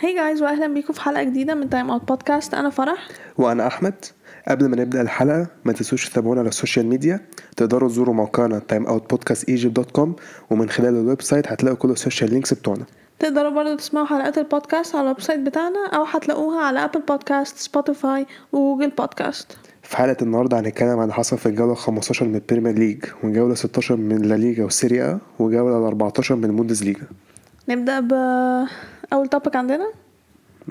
hi guys واهلا بيكم في حلقة جديدة من Time Out Podcast أنا فرح. وأنا أحمد. قبل ما نبدأ الحلقة ما تنسوش تتابعونا على السوشيال ميديا تقدروا تزوروا موقعنا timeoutpodcastegypt.com ومن خلال ال website هتلاقوا كل ال social links بتوعنا. تقدروا برضو تسمعوا حلقات البودكاست على ال website بتاعنا أو هتلاقوها على Apple Podcasts Spotify و Google Podcasts في حلقة النهارده هنتكلم عن اللي حصل في الجولة 15 من ال Premier League وجولة 16 من لا ليجا والسيريا وجولة 14 من البوندس ليجا نبدأ باول topic عندنا؟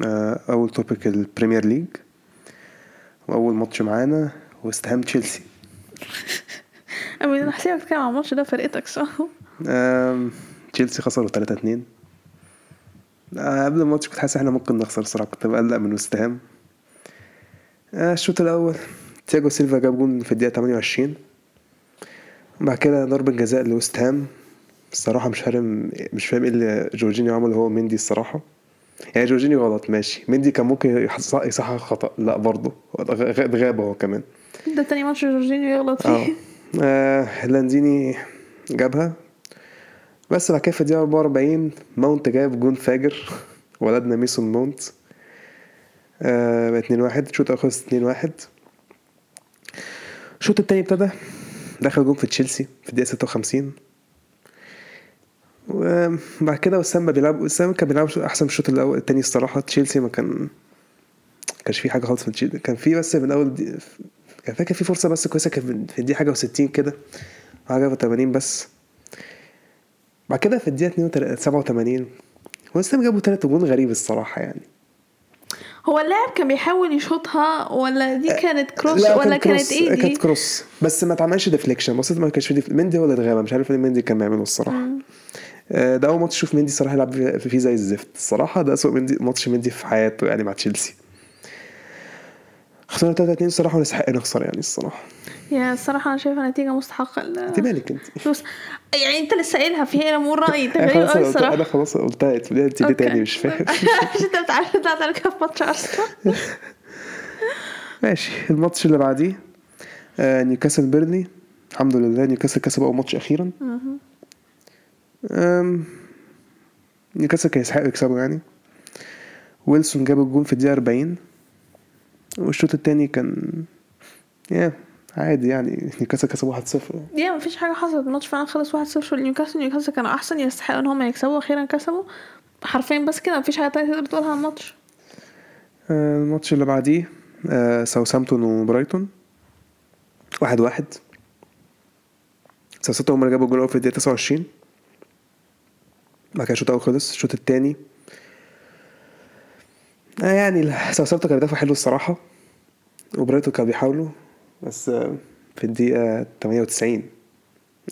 آه، أول topic ال Premier League وأول ماتش معانا وست هام تشيلسي أمين أنا هسيبك تتكلم عن الماتش ده فرقتك صح؟ تشيلسي خسروا 3 2 آه، قبل الماتش كنت حاسس إحنا ممكن نخسر الصراحه كنت بقلق من وست هام آه، الشوط الأول تياجو سيلفا جاب جون في الدقيقة 28 بعد كده ضربة جزاء لوست هام. الصراحة مش فاهم مش فاهم إيه اللي جورجينيو عمله هو ومندي الصراحة. يعني جورجينيو غلط ماشي. مندي كان ممكن يصحح خطأ. لا برضه. غاب هو كمان. ده تاني ماتش جورجينيو يغلط آه فيه. آه، لانزيني جابها. بس بعد كده في الدقيقة 44 ماونت جاب جون فاجر. ولدنا مايسون ماونت. آه بقى 2 1 الشوط الأول خلص 2 1 الشوط التاني ابتدى. دخل جون في تشيلسي في الدقيقة 56 وبعد كده وسام بقى بيلعب وسام كان بيلعب أحسن من الشوط الأول التاني الصراحة. تشيلسي ما كان كانش في حاجة خالص في تشيلسي كان في بس من اول دي... كان فاكر في فرصة بس كويسة كان في الدقيقة حاجة و60 كده. حاجة و80 بس. بعد كده في الدقيقة 82 87 وسام جابوا تلات جون غريب الصراحة يعني. هو اللاعب كان بيحاول يشوطها ولا دي كانت كروس لا، ولا كان كانت كروس- إيه دي؟ كانت كروس بس ما اتعملش ديفليكشن بصيت ما كانش في ديف... مندي هو اللي اتغاب مش عارف مندي كان بيعمله الصراحة. ده اول ماتش أشوف مندي الصراحه يلعب فيه- زي الزفت. الصراحة ده اسوء مندي ماتش مندي في حياته يعني مع تشيلسي. خسرنا 3 2 الصراحه ونستحق نخسر يعني الصراحة. يا الصراحة أنا شايفة نتيجة مستحقة ل- أنت مالك فلوس يعني أنت لسه قايلها فيها أنا مو رأيي. أنت أنا غريب قلت- الصراحة. أنا خلاص قلتها انت ليه أوكي. تاني مش فاهم. مش أنت بتعرف طلعت كده في ماتش أرسنال؟ ماشي الماتش اللي بعديه آه نيوكاسل بيرلي الحمد لله نيوكاسل كسب أول ماتش أخيرا. آم، نيوكاسل كان يستحق يكسبوا يعني. ويلسون جاب الجون في الدقيقة 40 والشوط التاني كان يا عادي يعني. نيوكاسل كسب 1-0 يا مفيش حاجة حصلت. الماتش فعلا خلص 1-0 لنيوكاسل نيوكاسل كانوا أحسن. يستحقوا إن هم يكسبوا. أخيرا كسبوا. حرفيا بس كده مفيش حاجة تانية تقدر تقولها عن الماتش. آه، الماتش اللي بعديه آه، ساوثهامبتون وبرايتون. واحد واحد. ساوثهامبتون هم اللي جابوا الجول في الدقيقة 29 بعد كده الشوط الأول خلص الشوط التاني. آه يعني ساوثهامبتون كان بيدافع حلو الصراحة وبرايتون كانوا بيحاولوا بس آه، في الدقيقة 98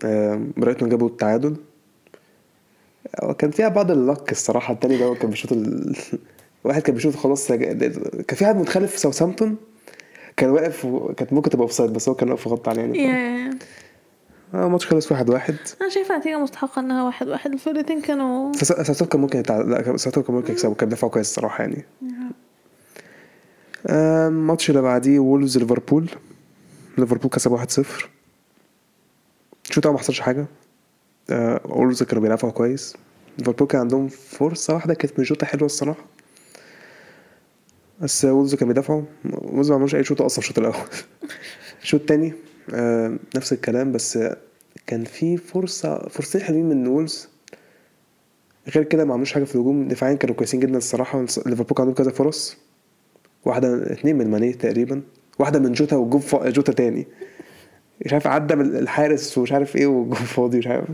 آه، برايتون جابوا التعادل. كان فيها بعض ال luck الصراحة التاني ده كان بيشوط ال... واحد كان بيشوط خلاص كان في واحد متخلف في ساوثهامبتون؟ كان واقف و... كانت ممكن تبقى offside بس هو كان واقف وغطى عليه يعني. الماتش خلص واحد واحد. أنا شايفة نتيجة مستحقة إنها واحد واحد. الفرقتين كانوا ساوثهامبتون كان ممكن لا ساوثهامبتون كان ممكن يكسبوا. كان بيدافعوا كويس الصراحة يعني. آه، الماتش اللي بعديه وولفز ليفربول. ليفربول كسب 1-0 الشوط ما حصلش حاجة. آه، وولفز كانوا بيدافعوا كويس. ليفربول كان عندهم فرصة واحدة كانت من شوطة حلوة الصراحة. بس وولفز كانوا بيدافعوا. وولفز ما عملوش أي شوطة أصلا الشوط الأول. الشوط التاني آه، نفس الكلام بس آه، كان في فرصة فرصتين حلوين من وولفز. غير كده ما عملوش حاجة في الهجوم. دفاعيا كانوا كويسين جدا الصراحة. ليفربول كان عندهم كذا فرص. واحدة اتنين من ماني تقريبا. واحدة من جوتا وجون فا... جوتا تاني. مش عارف عدى من الحارس ومش عارف إيه والجون فاضي مش عارف.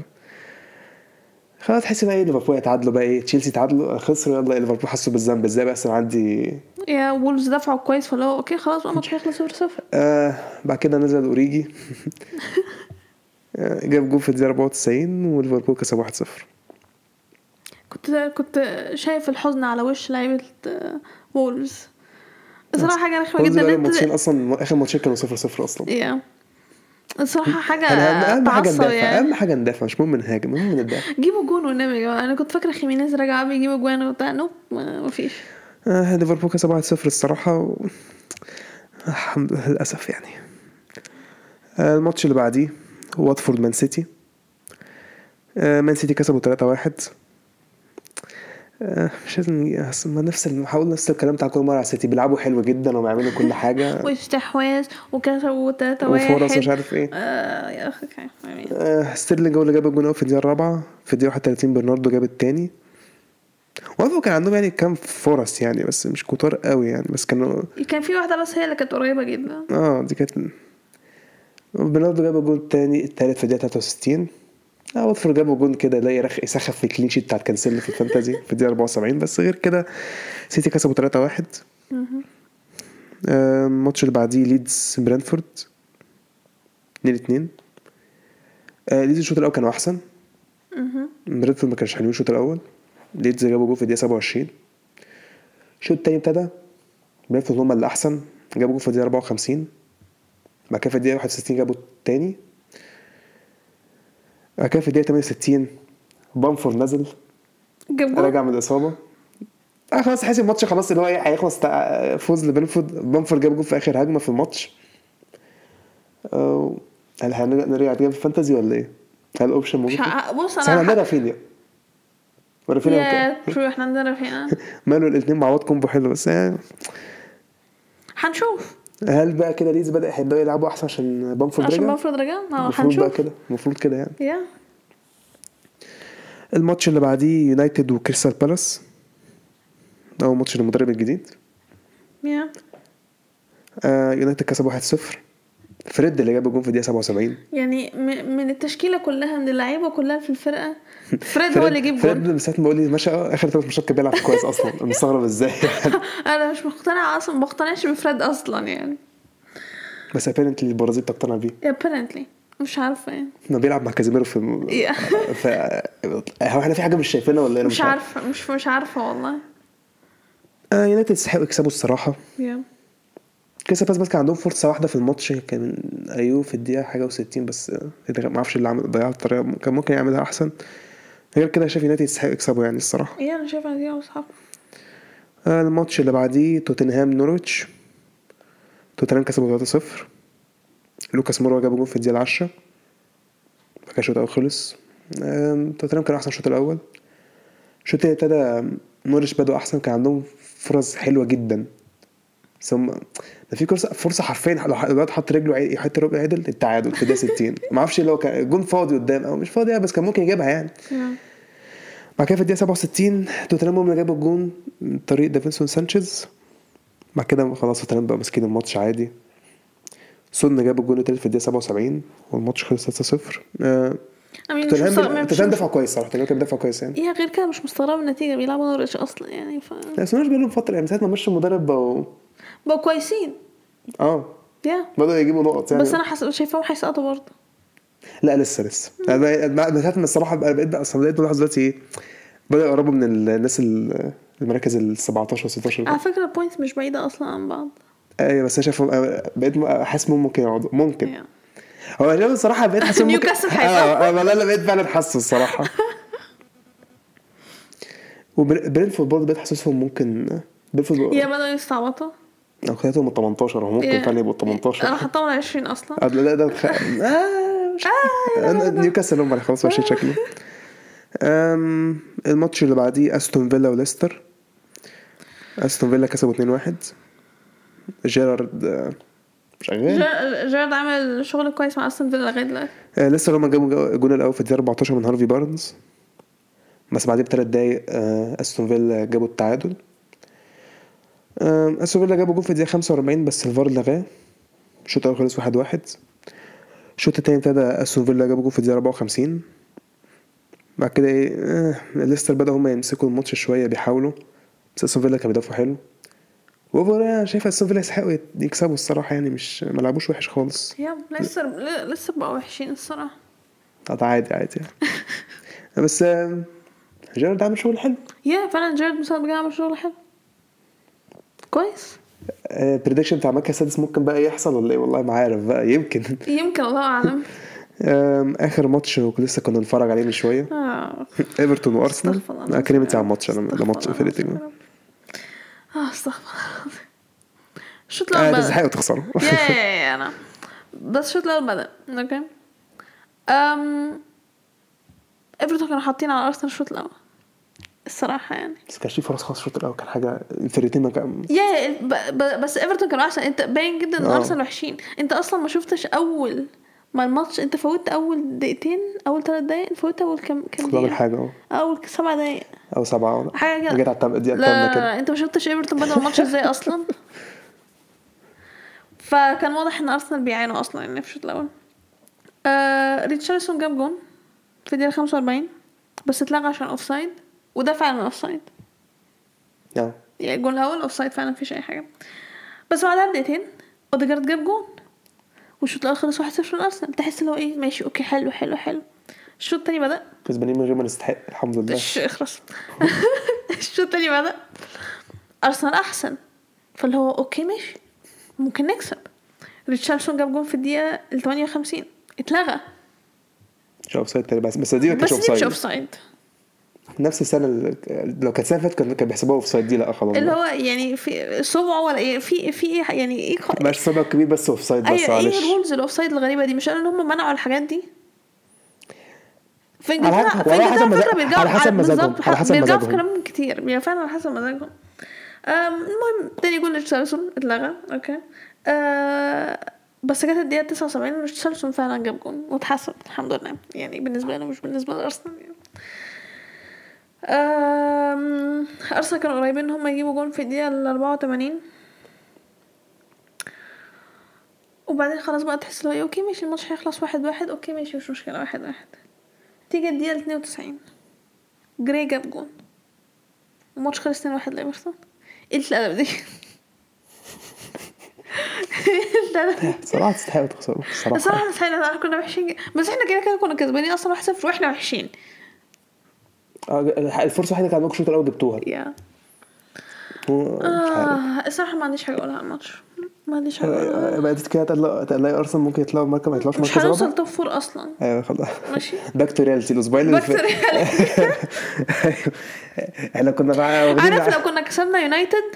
خلاص تحس بقى إيه ليفربول يتعادلوا بقى إيه تشيلسي تعادلوا خسروا يلا ليفربول حسوا بالذنب. إزاي بقى؟ أصلا عندي يا وولفز دفعوا كويس فاللي هو okay خلاص بقى الماتش هيخلص 0 0 آه بعد كده نزل أوريجي. جاب جول في الدقيقة 94 وليفربول كسب 1-0 كنت كنت شايف الحزن على وش لعيبة آه، وولفز. الصراحه حاجة رخمة جدا إن الماتشين أنت أصلا آخر ماتشين كانوا 0-0 أصلا. يا أنا أهم حاجة تعصب ندافع يعني. أهم حاجة ندافع مش مهم نهاجم المهم ندافع جيبوا جون والنبي يا جماعة. أنا كنت فاكرة خيمينيز راجع بيجيب جوان وبتاع. نوب ما- مفيش آه ليفربول كسب 1-0 الصراحة و... الحمد لله للأسف يعني. آه الماتش اللي بعديه واتفورد مان سيتي. آه مان سيتي كسبوا 3-1 آه، مش لازم أصل ما نفس هقول نفس الكلام بتاع كل مرة على السيتي بيلعبوا حلو جدا وبيعملوا كل حاجة. واستحواذ وكسبوا تلاتة واحد. وفرص مش عارف إيه. آه يا أخي آه ستيرلينج هو اللي جاب الجون في الدقيقة الرابعة. في الدقيقة 31 برناردو جاب التاني. وقفوا كان عندهم يعني كام فرص يعني بس مش كتار قوي يعني بس كانوا كان في واحدة بس هي اللي كانت قريبة جدا. آه دي كانت برناردو جاب الجون التاني التالت في الدقيقة 63 آه واتفورد جابوا جون كده لا يرخ يسخف في ال clean sheet بتاعت كانسيلو في ال fantasy في الدقيقه 74 بس غير كده سيتي كسبوا 3 1 آه، الماتش اللي بعديه ليدز برينتفورد 2 2 آه ليدز الشوط الأول كانوا أحسن. برينتفورد ما كانش حلوين الشوط الأول. ليدز جابوا جول في الدقيقة 27 الشوط التاني ابتدى. برينتفورد هم اللي أحسن. جابوا جول في الدقيقة 54 بعد كده في الدقيقة 61 جابوا التاني. بعد كده في الدقيقة 68 بامفورد نزل. جاب راجع من الإصابة. آه خلاص حاسس الماتش خلاص اللي هو إيه هيخلص فوز لبرينتفورد. بامفورد جاب جول في آخر هجمة في الماتش. آه، هل هنرجع نرجع تجيب ال fantasy ولا إيه؟ هل ال option موجود؟ مش ه- بص بس إحنا عندنا أنا رافينيا. ورافينيا true إحنا عندنا فينا ماله الاثنين مع بعض combo حلو بس يعني. هنشوف. هل بقى كده ليدز بدأ هيبدأوا يلعبوا أحسن عشان بامفورد عشان رجع؟ المفروض رجع؟ آه المفروض بقى كده المفروض كده يعني. yeah الماتش اللي بعديه يونايتد وكريستال بالاس اول ماتش للمدرب الجديد. yeah آه يونايتد كسب 1-0 فريد اللي جاب الجون في الدقيقة 77 يعني من التشكيلة كلها من اللعيبة كلها في الفرقة فريد هو اللي يجيب فريد جول من ساعة ما بقول لي ماشي آه، آخر ثلاث ماتشات كان بيلعب كويس أصلا. أنا مستغرب إزاي أنا مش مقتنعة أصلا ما بقتنعش بفريد أصلا يعني. بس apparently البرازيل بتقتنع بيه. Apparently. مش عارفة يعني. ما بيلعب مع كازيميرو في Yeah. ف... هو إحنا في حاجة مش شايفينها ولا إيه؟ أنا مش عارفة مش مش عارفة والله. آه يونايتد يستحقوا يكسبوا الصراحة. yeah كريستال بالاس بس كان عندهم فرصة واحدة في الماتش كان أيوه في الدقيقة حاجة و60 بس ما أعرفش اللي عمل ضيعها بطريقه كان ممكن يعملها أحسن. غير كده شايف يونايتد يستحقوا يكسبوا يعني الصراحة. yeah أنا شايفة دي اصحاب آه، الماتش اللي بعديه توتنهام نورويتش. توتنهام كسبوا 3-0 لوكاس مورا جاب جول في الدقيقة 10 بعد كده الشوط الأول خلص. توتنهام كان أحسن الشوط الأول. الشوط التاني ابتدى نوريتش بدأوا أحسن كان عندهم فرص حلوة جدا. هم ده في فرصة فرصة حرفيا لو الواد حط رجله يحط رجله عدل التعادل في الدقيقة 60 ما أعرفش لو كان الجون فاضي قدام. أو مش فاضي بس كان ممكن يجيبها يعني. yeah بعد كده في الدقيقة 67 توتنهام هم اللي جابوا الجون من طريق دافنسون سانشيز. بعد كده خلاص توتنهام بقى ماسكين الماتش عادي. سون جاب الجون التالت في الدقيقة 77 والماتش خلص 3-0 آه، توتنهام توتنهام دفع كويس صراحة توتنهام كان دفع كويس يعني. yeah غير كده مش مستغرب النتيجة بيلعبوا نوريتش أصلا يعني ف بس مش بقالهم فترة يعني من ساعة ما مشوا المدرب بقوا بقوا كويسين. آه. yeah بدأوا يجيبوا نقط يعني. بس أنا حس... شايفاهم هيسقطوا برضه. لا لسه لسه. أنا بقيت- بعد من الصراحة بقى- بقيت بقى أصلا بقيت بلاحظ دلوقتي إيه بدأوا يقربوا من الناس ال- المراكز ال 17 16 على فكرة ال points مش بعيدة أصلا عن بعض. أيوه بس أنا شايف بقيت حاسس إنهم ممكن يقعدوا ممكن. yeah. هو أنا الصراحة بقيت حاسس ممكن- نيوكاسل هيصعد. آه آه، لا لا بقيت فعلا حاسس الصراحة. وبرينتفورد برضه بقيت حاسسهم ممكن برينتفورد yeah بدأوا يستعبطوا. أو خدتهم ال 18 هو ممكن. فعلا يبقوا أنا 18 حطاهم على 20 أصلا. آه، لا ده تخ... آه مش آه نيوكاسل هم اللي خلاص ماشيين شكله أم، الماتش اللي بعديه أستون فيلا وليستر. أستون فيلا كسبوا 2-1 جيرارد آه، شغال. جير- جيرارد عمل شغل كويس مع أستون فيلا لغاية دلوقتي. آه، لسه هما جابوا الجون الأول في الدقيقة 14 من هارفي بارنز. بس بعديه بثلاث دقايق آه، أستون فيلا جابوا التعادل. آه، استون فيلا جابوا جون في الدقيقة 45 بس الفار لغاه. الشوط الأول خلص 1 1 الشوط التاني ابتدى استون فيلا جابوا جون في الدقيقة 54 بعد كده إيه آه، ليستر بدأوا هما يمسكوا الماتش شوية بيحاولوا بس استون فيلا كانوا بيدافعوا حلو. و overall أنا شايف استون فيلا يستحقوا يكسبوا الصراحة يعني مش ما لعبوش وحش خالص. yeah لسه لسه بقوا وحشين الصراحة. ده عادي عادي يعني. بس جيرارد عامل شغل حلو. yeah فعلا جيرارد مساعد بجد شغل حلو. كويس؟ prediction بتاع مركز السادس ممكن بقى يحصل ولا إيه؟ والله ما عارف بقى يمكن. يمكن الله أعلم. آخر ماتش لسه كنا نتفرج عليه من شوية. آه. ايفرتون وارسنال الله. أنا كلمتي. عن ماتش أنا ماتش الله. فرقتي العظيم يا رب. آه استغفر الله. العظيم. الشوط آه الأول تستحقوا تخسروا يا أنا. بس الشوط الأول بدأ. أوكي. آم ايفرتون كانوا حاطين على ارسنال الشوط الأول الصراحة يعني. بس كانش في فرص خالص الشوط الأول كان حاجة الفرقتين ما كان يا ب- بس إيفرتون كانوا أحسن. أنت باين جدا إن آه. أرسنال وحشين. أنت أصلا ما شفتش أول ما الماتش أنت فوتت أول دقيقتين أول ثلاث دقايق فوتت أول كام كام دقيقة؟ حاجة آه. أول سبع دقايق. أو سبعة ولا حاجة كده. جت على التم- الدقيقه لا, لا, أنت ما شفتش إيفرتون بدأ الماتش إزاي أصلا؟ فكان واضح إن أرسنال بيعانوا أصلا يعني في الشوط الأول. آه ريتشارلسون جاب جون في الدقيقة 45 بس اتلغى عشان offside وده فعلا offside آه. يعني الجون الأول offside فعلا مفيش أي حاجة. بس بعدها بدقيقتين اوديجارد جاب جون. والشوط الأول خلص 1-0 لارسنال تحس اللي هو إيه ماشي okay حلو حلو حلو. الشوط التاني بدأ. كسبانين من غير ما نستحق الحمد لله. اخرس الشوط التاني بدأ. أرسنال أحسن. فاللي هو okay ماشي. ممكن نكسب. ريتشارلسون جاب جون في الدقيقة ال 58 اتلغى. مش offside بس بس دي ما كانتش بس off دي مش side offside نفس السنة لو كانت السنة اللي فاتت كان كان بيحسبوها offside دي لا خلاص اللي هو يعني في صبعه ولا إيه في في إيه يعني إيه ماشي سبب كبير بس offside بس أيوه إيه ال rules ال offside الغريبة دي؟ مش قالوا إن هم منعوا الحاجات دي؟ في انجلترا في إنجلترا على مزاج- بيرجعوا على حسب مزاجهم، على حسب بيرجعوا في مزاجهم. كلام كتير بيبقى فعلا على حسب مزاجهم. المهم تاني جول ريتشارلسون اتلغى okay. أه بس جت الدقيقة 79 ريتشارلسون فعلا جاب جون واتحسب الحمد لله. يعني بالنسبة لنا مش بالنسبة لأرسنال يعني. أم، أرسنال كانوا قريبين إن هم يجيبوا جون في الدقيقة ال 84 وبعدين خلاص بقى تحس لو okay ماشي الماتش هيخلص واحد واحد okay ماشي مش مشكلة واحد واحد. تيجي الدقيقة 92 جراي جاب جون. الماتش خلص 2 واحد لإيفرتون إيه الأدب دي؟ إيه دي؟ صراحة تستحقوا تخسروا الصراحة صحيح كنا وحشين. بس إحنا كده كده كنا كسبانين أصلا 1-0 وإحنا وحشين. الفرصة الوحيدة كانت عندكم الشوط الأول جبتوها. yeah مش آه الصراحة ما عنديش حاجة أقولها على الماتش. ما عنديش حاجة أقولها. آه، بقيت كده تقلقي أرسنال ممكن يطلعوا مركز ما يطلعوش مش مركز هنوصل رابع. top four أصلا. أيوه خلاص. ماشي. back to reality الأسبوعين اللي فاتوا إحنا كنا عارف لو كنا كسبنا يونايتد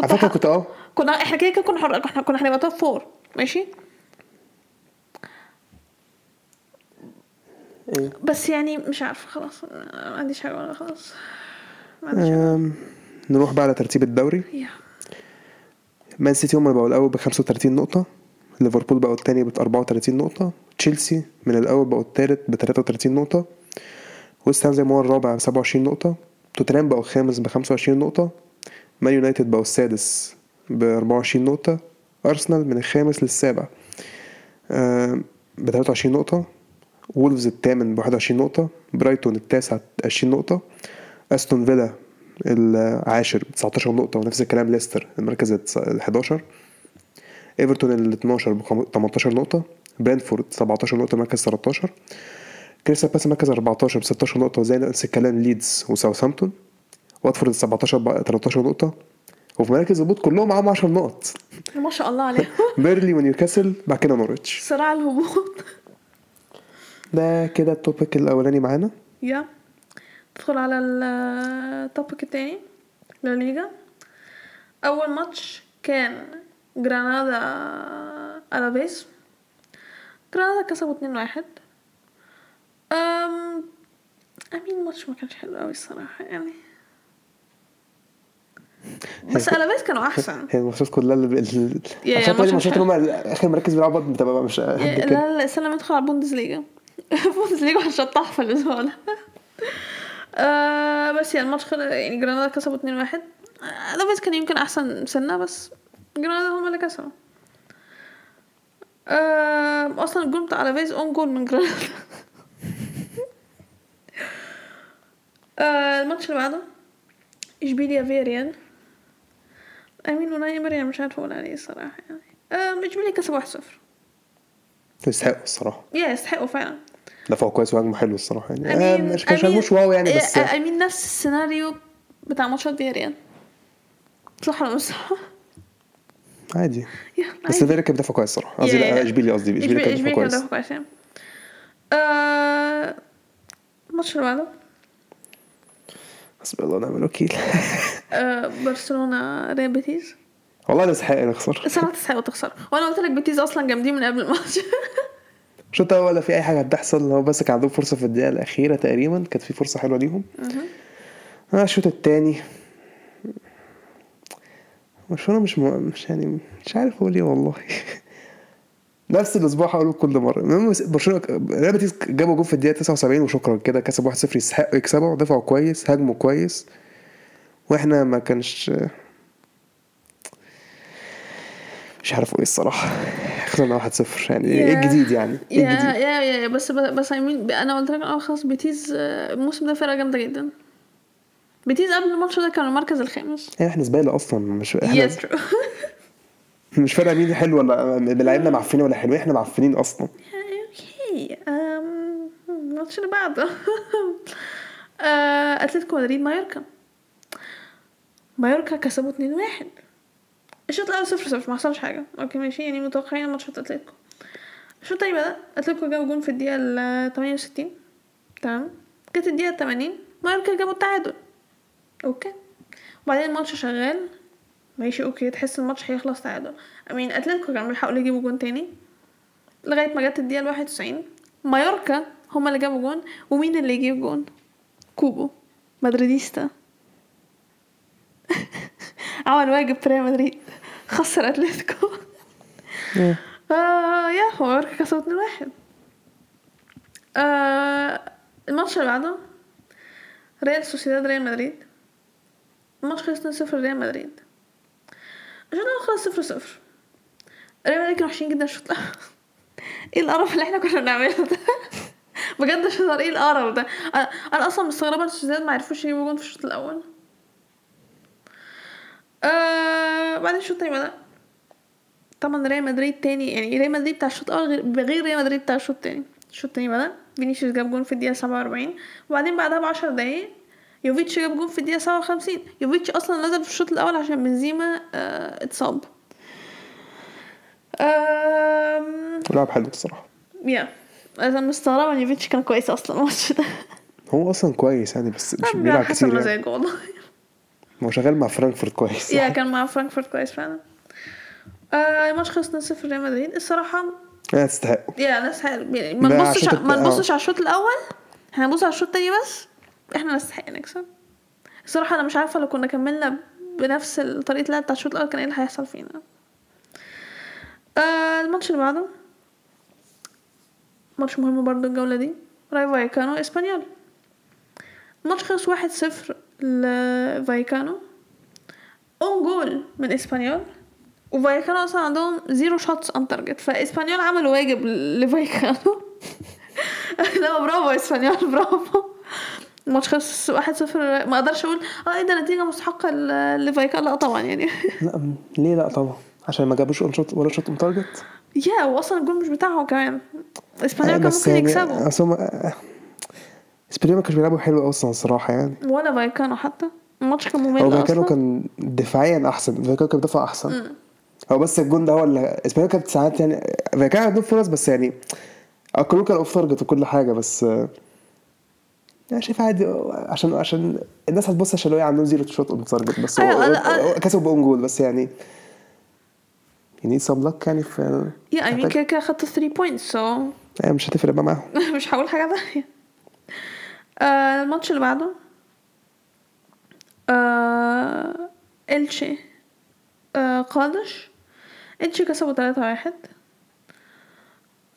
على فكرة كنت آه. كنا إحنا كده كده كنا حر... كنا كنا هنبقى top four ماشي؟ إيه؟ بس يعني مش عارفة خلاص ما عنديش حاجة ولا خلاص. ما عنديش حاجة أم، نروح بقى على ترتيب الدوري. yeah. مان سيتي هم اللي بقوا الأول ب 35 نقطة. ليفربول بقوا الثاني ب 34 نقطة. تشيلسي من الأول بقوا الثالث ب 33 نقطة. ويست هام زي ما هو الرابع ب 27 نقطة. توتنهام بقوا الخامس ب 25 نقطة. مان يونايتد بقوا السادس ب 24 نقطة. أرسنال من الخامس للسابع ب 23 نقطة. وولفز الثامن ب 21 نقطة برايتون التاسع 20 نقطة أستون فيلا العاشر ب 19 نقطة ونفس الكلام ليستر المركز ال 11 إيفرتون ال 12 ب 18 نقطة برينتفورد 17 نقطة مركز 13 كريستال بالاس مركز 14 ب 16 نقطة وزي نفس الكلام ليدز وساوثهامبتون واتفورد 17 ب 13 نقطة. وفي مراكز الهبوط كلهم معاهم 10 نقط. ما شاء الله عليهم. بيرنلي ونيوكاسل بعد كده نورويتش صراع الهبوط. ده كده ال topic الأولاني معانا. yeah. ندخل على ال topic التاني لا ليجا أول ماتش كان جرانادا ألافيس. جرانادا كسبوا اتنين واحد. أم I mean الماتش ما كانش حلو قوي الصراحة يعني. بس ألافيس كانوا أحسن. هي الماتشات كلها اللي ماتش الماتشات اللي هم آخر مركز بيلعبوا بتبقى مش لا لا استنى لما ندخل على البوندسليجا البوندسليجا هنشطح في الأسبوع ده آه بس يعني الماتش خلص يعني جرانادا كسبوا 2-1 آه، ألافيس كان يمكن أحسن سنة بس جرانادا هم اللي كسبوا. آه أصلا الجول بتاع ألافيس own goal من جرانادا. آه الماتش اللي بعده إشبيليا فيريال I mean وناي مريم مش عارفه أقول عليه الصراحة يعني. آه إشبيليا كسب 1-0 يستحقوا الصراحة. yeah يستحقوا فعلا. دفعوا كويس وهجموا حلو الصراحة يعني. آه مش مش I mean- هجموش واو يعني بس آه، I mean نفس السيناريو بتاع ماتشات فياريال صح ولا مش صح؟ عادي. بس. فيري كان بيدافع كويس الصراحة. قصدي إشبيليا قصدي إشبيليا كان بيدافع كان كويس. كويس يعني. آه، الماتش اللي بعده حسبي الله ونعم الوكيل. آه، برشلونة ريال بيتيز والله نستحق نخسر الصراحة تستحقوا تخسروا وأنا قلت لك بيتيز أصلا جامدين من قبل الماتش. شوط اول ولا في أي حاجة هتحصل؟ هو بس كان عندهم فرصة في الدقيقة الأخيرة تقريبا كانت في فرصة حلوة ليهم. آه الشوط التاني. برشلونة مش م... مش يعني مش عارف أقول إيه والله. نفس الأسبوع هقوله كل مرة. المهم برشلونة ريال بيتيس جابوا جول في الدقيقة 79 وشكرا كده كسب 1-0 يستحقوا يكسبوا دفعوا كويس هاجموا كويس. وإحنا ما كانش مش عارف أقول إيه الصراحة. خسرنا 1-0 يعني إيه الجديد يعني؟ إيه يا الجديد؟ yeah yeah بس بس I mean أنا قلت لك آه خلاص بيتيز آه، الموسم ده فرقة جامدة جدا. بيتيز قبل الماتش ده كان المركز الخامس. يعني إحنا زبالة أصلا مش إحنا yes مش فارقه مين حلو ولا لعيبنا معفنين ولا حلوين إحنا معفنين أصلا. okay um، الماتش اللي بعده. آه، أتلتيكو مدريد مايوركا. مايوركا كسبوا 2-1 الشوط الأول 0 0 ما حصلش حاجة. okay ماشي. يعني متوقعين بتاع أتلتيكو. الشوط التاني بدا أتلتيكو جابوا جون في الدقيقة ال 68 تمام. جت الدقيقة 80 مايوركا جابوا التعادل. okay. وبعدين الماتش شغال. ماشي okay. تحس الماتش هيخلص تعادل. I mean أتلتيكو كانوا بيحاولوا يجيبوا جون تاني لغاية ما جت الدقيقة 91 مايوركا هما اللي جابوا جون. ومين اللي يجيب جون؟ كوبو. مدريديستا. عمل واجب في ريال مدريد. خسر اتلتيكو آه yeah مايوركا كسبوا 2 1 آه الماتش اللي بعده ريال سوسيداد ريال مدريد. الماتش خلص 2 0 ريال مدريد. الأول خلص 0 0 ريال مدريد كانوا وحشين جدا الشوط إيه القرف اللي إحنا كنا بنعمله ده؟ بجد شطار إيه القرف ده؟ أنا أصلا مستغربة السوسيداد ما عرفوش يجيبوا جون في الشوط الأول. آه بعدين الشوط التاني بدأ طبعا ريال مدريد تاني يعني ريال مدريد بتاع الشوط الأول غير بغير ريال مدريد بتاع الشوط التاني. الشوط التاني بدأ فينيسيوس جاب جون في الدقيقة سبعة وأربعين. وبعدين بعدها بعشر دقايق يوفيتش جاب جون في الدقيقة سبعة وخمسين. يوفيتش أصلا نزل في الشوط الأول عشان بنزيما آه اتصاب. لعب حلو الصراحة. yeah. أنا مستغربة إن يوفيتش كان كويس أصلا الماتش ده. هو أصلا كويس يعني بس مش بيلعب كتير يعني. مزاجه والله. هو شغال مع فرانكفورت كويس. yeah كان مع فرانكفورت كويس فعلا. آه الماتش خلص 2-0 ريال مدريد. الصراحة لا تستحقوا yeah حلو يعني ما نبصش ما نبصش على الشوط الأول. إحنا نبص على الشوط التاني بس. إحنا نستحق نكسب. الصراحة أنا مش عارفة لو كنا كملنا بنفس طريقة اللعب بتاع الشوط الأول كان إيه اللي هيحصل فينا. آه الماتش اللي بعده. ماتش مهم برضو الجولة دي. راي فايكانو إسبانيول. الماتش خلص واحد صفر. لفايكانو. own goal من إسبانيول. وفايكانو أصلا عندهم zero shots on target فإسبانيول عملوا واجب لفايكانو. لا برافو إسبانيول برافو. الماتش خلص واحد صفر. ما أقدرش أقول آه إيه ده نتيجة مستحقة لفايكانو. لا طبعا يعني. لا ليه لا طبعا؟ عشان ما جابوش one shot ولا shot on target yeah واصلا الجول مش بتاعهم كمان. إسبانيول كان بس ممكن يعني يكسبوا اسبانيول ما كانش بيلعبوا حلو أصلا الصراحه يعني. ولا فايكانو حتى. الماتش كان ممل هو فايكانو أصلا. كان دفاعيا أحسن. فايكانو كان بيدافع أحسن. هو بس الجون ده هو اللي اسبانيول كانت ساعات يعني فايكانو عندهم فرص بس يعني كلهم كانوا off target وكل حاجة بس آه، أنا شايف عادي آه، عشان عشان الناس هتبص عشان هو عندهم zero shot on target بس. أيوة، هو- كسبوا ب own goal بس يعني. يعني some luck يعني في yeah I mean كده كده خدت 3 points so مش هتفرق بقى معاهم. مش هقول حاجة تانية. آه الماتش اللي بعده. آه إلشي آه قادش. إلشي كسبوا تلاتة واحد.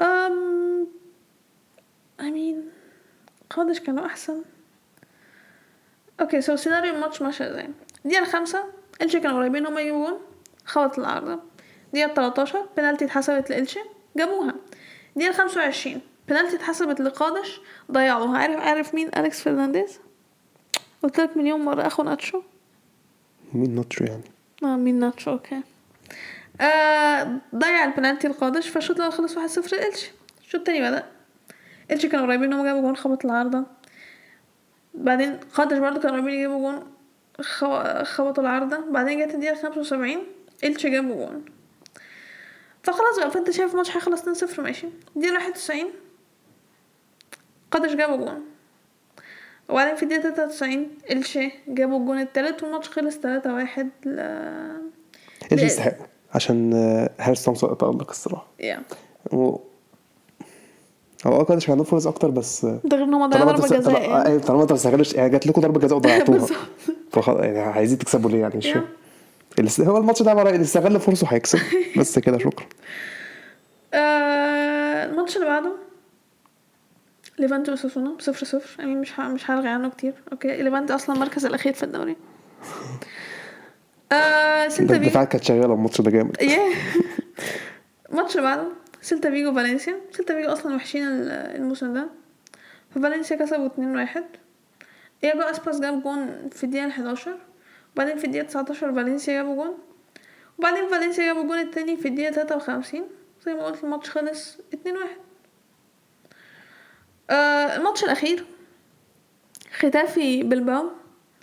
I mean قادش كانوا أحسن. okay so سيناريو الماتش ماشي إزاي الدقيقة الخامسة إلشي كانوا قريبين هما يجيبوا جون. العارضة. الدقيقة 13 بنالتي اتحسبت لإلشي جابوها. الدقيقة 25 بنالتي اتحسبت لقادش ضيعوها. عارف عارف مين أليكس فرنانديز؟ قلت لك مليون مرة أخو ناتشو. مين ناتشو يعني؟ آه مين ناتشو okay. آه ضيع البنالتي القادش فالشوط الأول خلص واحد صفر لإلشي الشوط التاني بدأ. إلشي كانوا قريبين إنهم جابوا جون خبط العارضة. بعدين قادش برضه كانوا قريبين يجيبوا جون خبطوا العارضة. بعدين جت خمسة وسبعين إلشي جابوا جون. فخلاص بقى فأنت شايف الماتش هيخلص 2 0 ماشي. الدقيقة 91 قادش جابوا جون. وبعدين في الدقيقة 93 إلشي جابوا الجون التالت والماتش خلص 3 1 ل إيش ب- يستحق عشان آه، هارس تومسون تألق الصراحه يا و... هو آه كده كان عندهم فرص أكتر بس ده غير ان هم ضيعوا ضربة جزاء طالما يعني. أيوة، طالما انت ما استغلش يعني جات لكم ضربة جزاء وضيعتوها. فخلاص يعني عايزين تكسبوا ليه يعني مش Yeah. فاهم هو الماتش ده عبارة اللي استغل فرصه هيكسب بس كده شكرا. آه، الماتش اللي بعده ليفانتي وأوساسونا صفر صفر. يعني مش مش هرغي عنه كتير. أوكي ليفانتي أصلا المركز الأخير في الدوري. آه سيلتا فيجو. الدفاع كانت شغالة الماتش ده جامد. الماتش اللي بعده سيلتا فيجو فالنسيا سيلتا فيجو أصلا وحشين ال- الموسم ده. ففالنسيا كسبوا اتنين واحد. إياجو أسباس جاب جون في الدقيقة الحداشر وبعدين في الدقيقة تسعتاشر فالنسيا جابوا جون. وبعدين فالنسيا جابوا الجون التاني في الدقيقة تلاتة وخمسين. زي ما قلت الماتش خلص اتنين واحد. آه الماتش الأخير. ختافي بلباو.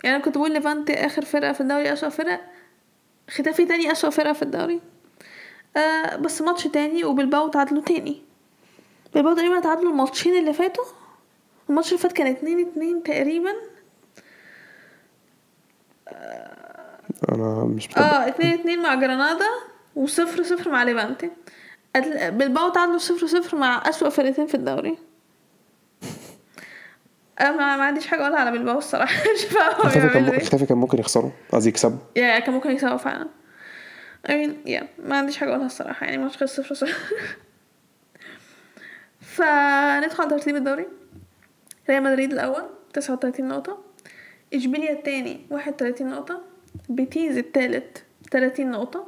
يعني أنا كنت بقول ليفانتي آخر فرقة في الدوري أسوأ فرقة. ختافي تاني أسوأ فرقة في الدوري. آه بس ماتش تاني وبلباو تعادلوا تاني. بلباو تقريبا تعادلوا الماتشين اللي فاتوا. الماتش اللي فات كان اتنين اتنين تقريبا. أنا مش مصدق آه اتنين اتنين مع جرانادا وصفر صفر مع ليفانتي. بلباو تعادلوا صفر صفر مع أسوأ فرقتين في الدوري. ما ما عنديش حاجة أقولها على بلباو الصراحة. مش فاهمة هما اختفي كان ممكن اختفي كان ممكن يخسروا قصدي يكسبوا يا كان ممكن يكسبوا فعلا. I mean yeah ما عنديش حاجة أقولها الصراحة. يعني ماتش خلص صفر صفر فندخل على ترتيب الدوري. ريال مدريد وتلاتين نقطة. إشبيليا التاني واحد وتلاتين نقطة. بيتيس التالت تلاتين نقطة.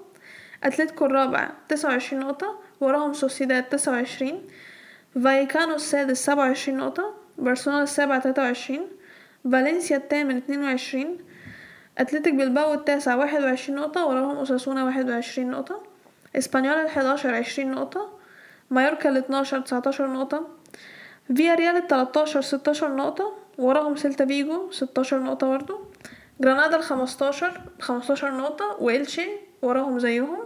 أتلتيكو الرابع تسعة وعشرين نقطة. وراهم سوسيداد تسعة وعشرين. فايكانو السادس سبعة وعشرين نقطة. برشلونة السابع تلاتة وعشرين فالنسيا الثامن اتنين وعشرين أتلتيك بلباو التاسع واحد وعشرين نقطة وراهم أساسونا واحد وعشرين نقطة إسبانيول الحداشر عشرين نقطة مايوركا الاتناشر تسعتاشر نقطة فيا ريال التلاتاشر ستاشر نقطة وراهم سيلتا فيجو ستاشر نقطة برضه جرانادا الخمستاشر خمستاشر نقطة وإلشي وراهم زيهم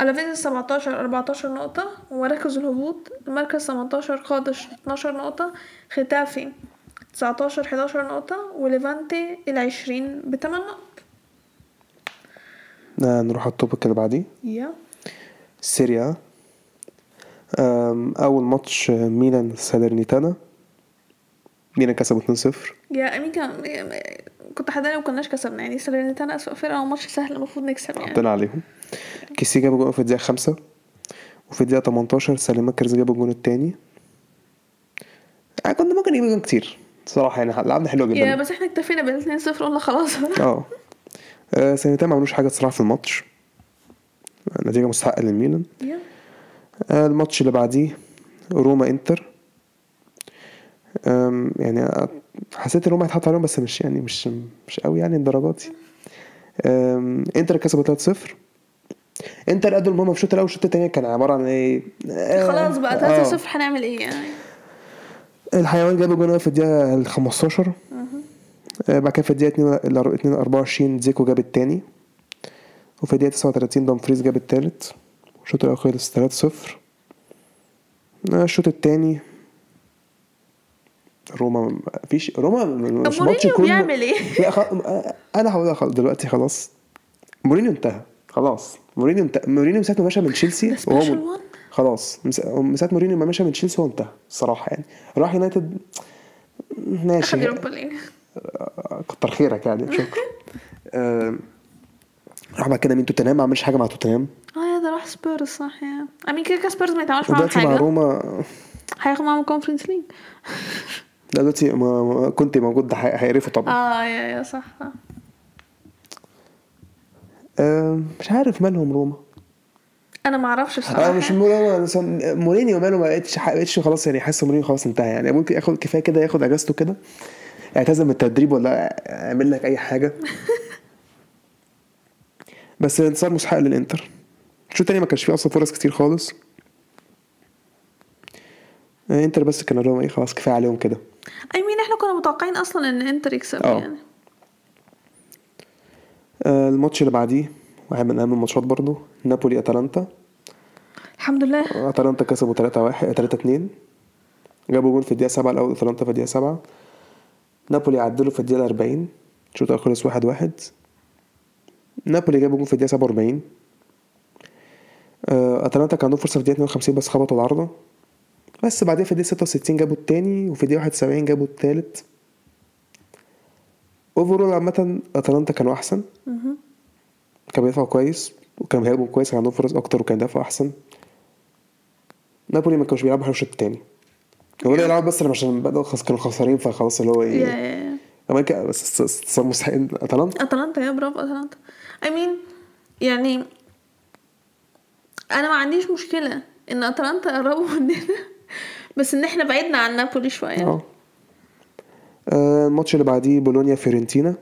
ألافيز السبعتاشر أربعتاشر نقطة ومراكز الهبوط المركز تمنتاشر قادش اتناشر نقطة ختافي تسعتاشر حداشر نقطة وليفانتي العشرين بتمن نقط. آه، نروح على ال topic اللي بعديه. Yeah. سيريا أول ماتش آه، ميلان سالرنيتانا. ميلان كسبوا 2-0 يا أمين كان كنت حداني وكناش كسبنا يعني سالرنيتانا أسوأ فرقة وماتش سهل المفروض نكسب يعني. حطينا عليهم. كيسي جاب جون في الدقيقة خمسة وفي الدقيقة 18 ساليماكرز جاب الجون التاني. آه، كنا ممكن نجيب جون كتير صراحة يعني لعبنا حلو yeah جدا بس إحنا اكتفينا بالاتنين صفر قلنا خلاص. آه. آه، سالرنيتانا ما عملوش حاجة الصراحة في الماتش. نتيجة مستحقة للميلان. Yeah. آه، الماتش اللي بعديه روما انتر. يعني حسيت روما هيتحط عليهم بس مش يعني مش مش قوي يعني الدرجات دي آم، انتر كسبوا 3-0 انتر أدوا المهمه في الشوط الأول والشوط الثاني كان عبارة عن إيه؟ آه، خلاص بقى آه. 3 صفر هنعمل إيه يعني؟ الحيوان جاب جون في الدقيقة ال 15 آه، بعد كده في الدقيقة 2 2 24 دزيكو جاب الثاني وفي الدقيقة 39 دامفريز جاب الثالث الشوط الأول خلص 3 0 الشوط الثاني روما مفيش روما مش ماتش كله. بيعمل إيه؟ لا خ... أنا هقولها دلوقتي خلاص. مورينيو انتهى خلاص. مورينيو مورينيو من ساعة ما مشى من تشيلسي وهو خلاص من ساعة مورينيو ما مشى من تشيلسي هو انتهى الصراحه يعني. راح يونايتد ماشي. اخد يوروبا ليج كتر خيرك يعني شكرا. آه، راح بعد كده مين؟ توتنهام ما عملش حاجة مع توتنهام. آه يا ده راح سبيرز صح yeah. امين كده كده سبيرز ما يتعاملش معاهم ودلوقتي مع حاجة. روما. هياخد معاهم كونفرنس ليج لا دلوقتي ما كنت موجود ده هي- هيقرفه طبعا. آه yeah yeah صح صح. آه، مش عارف مالهم روما. أنا ما أعرفش آه الصراحه مش مو- بس مورينيو ماله ما بقتش ما بقتش خلاص يعني حاسس مورينيو خلاص انتهى يعني. ممكن ياخد كفاية كده ياخد أجازته كده. اعتزل من التدريب ولا أعمل لك أي حاجة. بس انتصار مستحق للإنتر. الشوط التاني ما كانش فيه أصلا فرص كتير خالص. آه، إنتر بس كانوا لهم إيه خلاص كفاية عليهم كده. اي مين إحنا كنا متوقعين أصلا إن إنتر يكسب آه. يعني. آه، الماتش اللي بعديه واحد من أهم الماتشات برضو نابولي أتلانتا. الحمد لله. أتلانتا كسبوا 3 1 3 2 جابوا جول في الدقيقة 7 الأول أتلانتا في الدقيقة 7 نابولي عدلوا في الدقيقة 40 الشوط الأول خلص 1 1 نابولي جابوا جول في الدقيقة 47 آه، أتلانتا كان عندهم فرصة في الدقيقة 52 بس خبطوا العارضة. بس بعدين في الدقيقة 66 جابوا التاني وفي الدقيقة 71 جابوا التالت. overall عامة اتلانتا كانوا أحسن. كانوا بيدافعوا كويس وكانوا بيهاجموا كويس كان عندهم فرص أكتر وكان بيدافعوا أحسن. نابولي ما كانوش بيلعبوا حلو الشوط التاني. هو ده يلعبوا بس لما عشان بدأوا خلاص كانوا خسرانين فخلاص اللي هو إيه. Yeah- yeah. أمريكا بس مستحيل. اتلانتا اتلانتا يا برافو اتلانتا I mean يعني أنا ما عنديش مشكلة إن اتلانتا يقربوا مننا بس إن إحنا بعدنا عن نابولي شوية. أه. آه، الماتش اللي بعديه بولونيا فيورنتينا.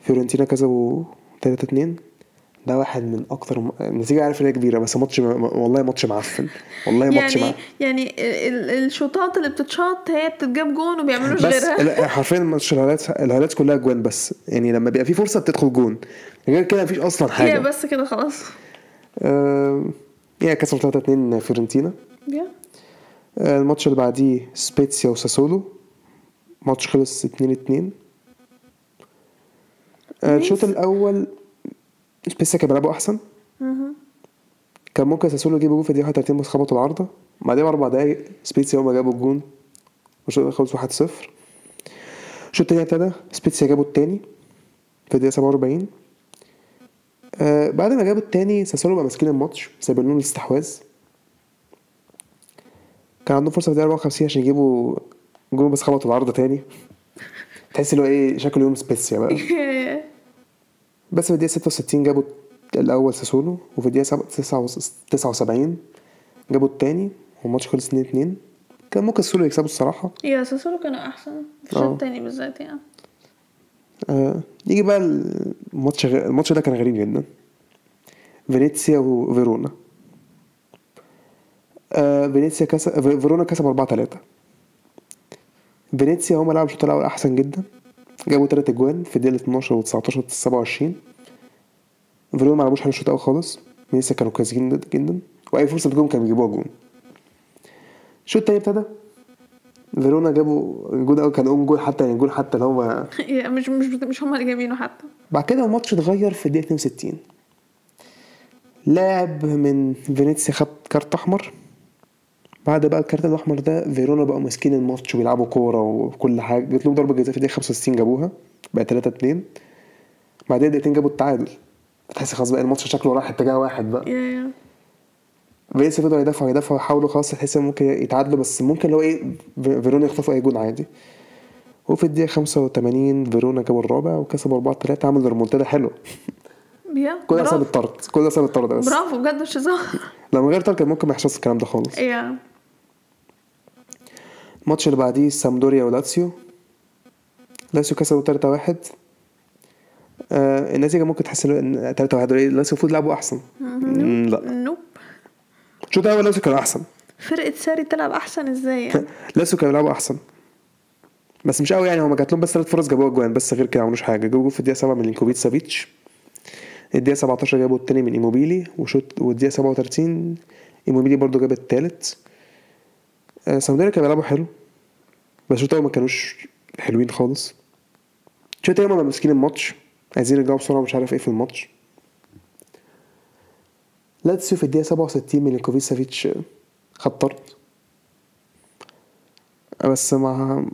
فيورنتينا كسبوا 3 2 ده واحد من أكتر النتيجة عارف إن هي كبيرة بس ماتش م... والله ماتش معفن. والله ماتش يعني معفن يعني ال- ال- الشوطات اللي بتتشاط هي بتتجاب جون وبيعملوش بس غيرها. لا، حرفيا ماتش ال highlights ال highlights كلها جوان بس. يعني لما بيبقى في فرصة بتدخل جون. غير كده مفيش أصلا هي حاجة بس كده خلاص. آه... يعني كسبوا 3 2 فيورنتينا. آه، الماتش اللي بعديه سبيتسيا وساسولو. ماتش خلص 2 2 آه، الشوط الأول سبيتسيا كان بيلعبوا أحسن. كان ممكن ساسولو يجيب جول في الدقيقة 31 بس خبطوا العارضة. بعدين بأربع دقايق سبيتسيا هما جابوا الجون. والشوط الأول خلص 1 0 الشوط التاني ابتدى سبيتسيا جابوا التاني في الدقيقة 47 آه بعد ما جابوا التاني ساسولو بقى ماسكين الماتش سايبين لهم الاستحواذ. كان عندهم فرصة في الدقيقة 54 عشان يجيبوا جون بس خبطوا العارضه تاني. تحس اللي هو إيه شكله يوم سبيتسيا بقى. بس في الدقيقة 66 جابوا الأول ساسولو وفي وس- 79 جابوا التاني والماتش خلص 2 2 كان ممكن ساسولو يكسبوا الصراحة. يا ساسولو كانوا أحسن. في الشوط. التاني بالذات يعني. آه يجي بقى الماتش غ... الماتش ده كان غريب جدا. فينيسيا وفيرونا. آه فينيسيا كسب فيرونا كسب 4 3 فينيسيا هم لعبوا الشوط الأول أحسن جدا. جابوا تلات أجوان في الدقيقة 12 و 19 و 27 فيرونا ما لعبوش حلو الشوط الأول خالص. فينيسيا كانوا كويسين جدا جدا. وأي فرصة بتجيبهم كانوا بيجيبوها جون. الشوط التاني ابتدى. فيرونا جابوا الجون الأول كان أم جول حتى يعني الجول حتى اللي هو مش مش مش هما اللي جايبينه حتى. بعد كده الماتش اتغير في الدقيقة 62 لاعب من فينيسيا خد كارت أحمر. بعد بقى الكارت الأحمر ده فيرونا بقوا ماسكين الماتش وبيلعبوا كورة وكل حاجة. جت لهم ضربة جزاء في الدقيقة 65 جابوها بقى 3 2 بعدين دقيقتين جابوا التعادل. تحس خلاص بقى الماتش شكله راح اتجاه واحد بقى. فينيسيا فضلوا يدافعوا يدافعوا يحاولوا خلاص تحس ممكن يتعادلوا بس ممكن لو إيه في- فيرونا يخطفوا أي جون عادي. وفي الدقيقة 85 فيرونا جابوا الرابع وكسبوا 4 3 عملوا ريمونتادا حلوة. كل ده بسبب الطرد. كل ده بسبب الطرد بس. برافو بجد مش هزار. لو من غير طرد كان ممكن ما يحصلش الكلام ده خالص. Yeah. الماتش اللي بعديه سامدوريا ولاتسيو. لاتسيو كسبوا 3 1 آه النتيجة ممكن تحس إن 3 1 لاتسيو المفروض يلعبوا أحسن. لا. Nope. الشوط الأول لاتسيو كانوا أحسن. فرقة ساري تلعب أحسن إزاي يعني؟ لاتسيو كانوا بيلعبوا أحسن. بس مش قوي يعني هما جات لهم بس ثلاث فرص جابوها جوان بس غير كده ما عملوش حاجة. جابوا جول في الدقيقة 7 من ميلينكوفيتش سافيتش الدقيقة 17 جابوا التاني من إيموبيلي وشوط والدقيقة 37 إيموبيلي برضو جاب التالت. آه سامدوريا كانوا بيلعبوا حلو. بس الشوط الأول ما كانوش حلوين خالص. الشوط التاني هما ماسكين الماتش عايزين يرجعوا بسرعة مش عارف إيه في الماتش. لاتسيو في الدقيقة 67 من سافيتش خد طرد. بس ما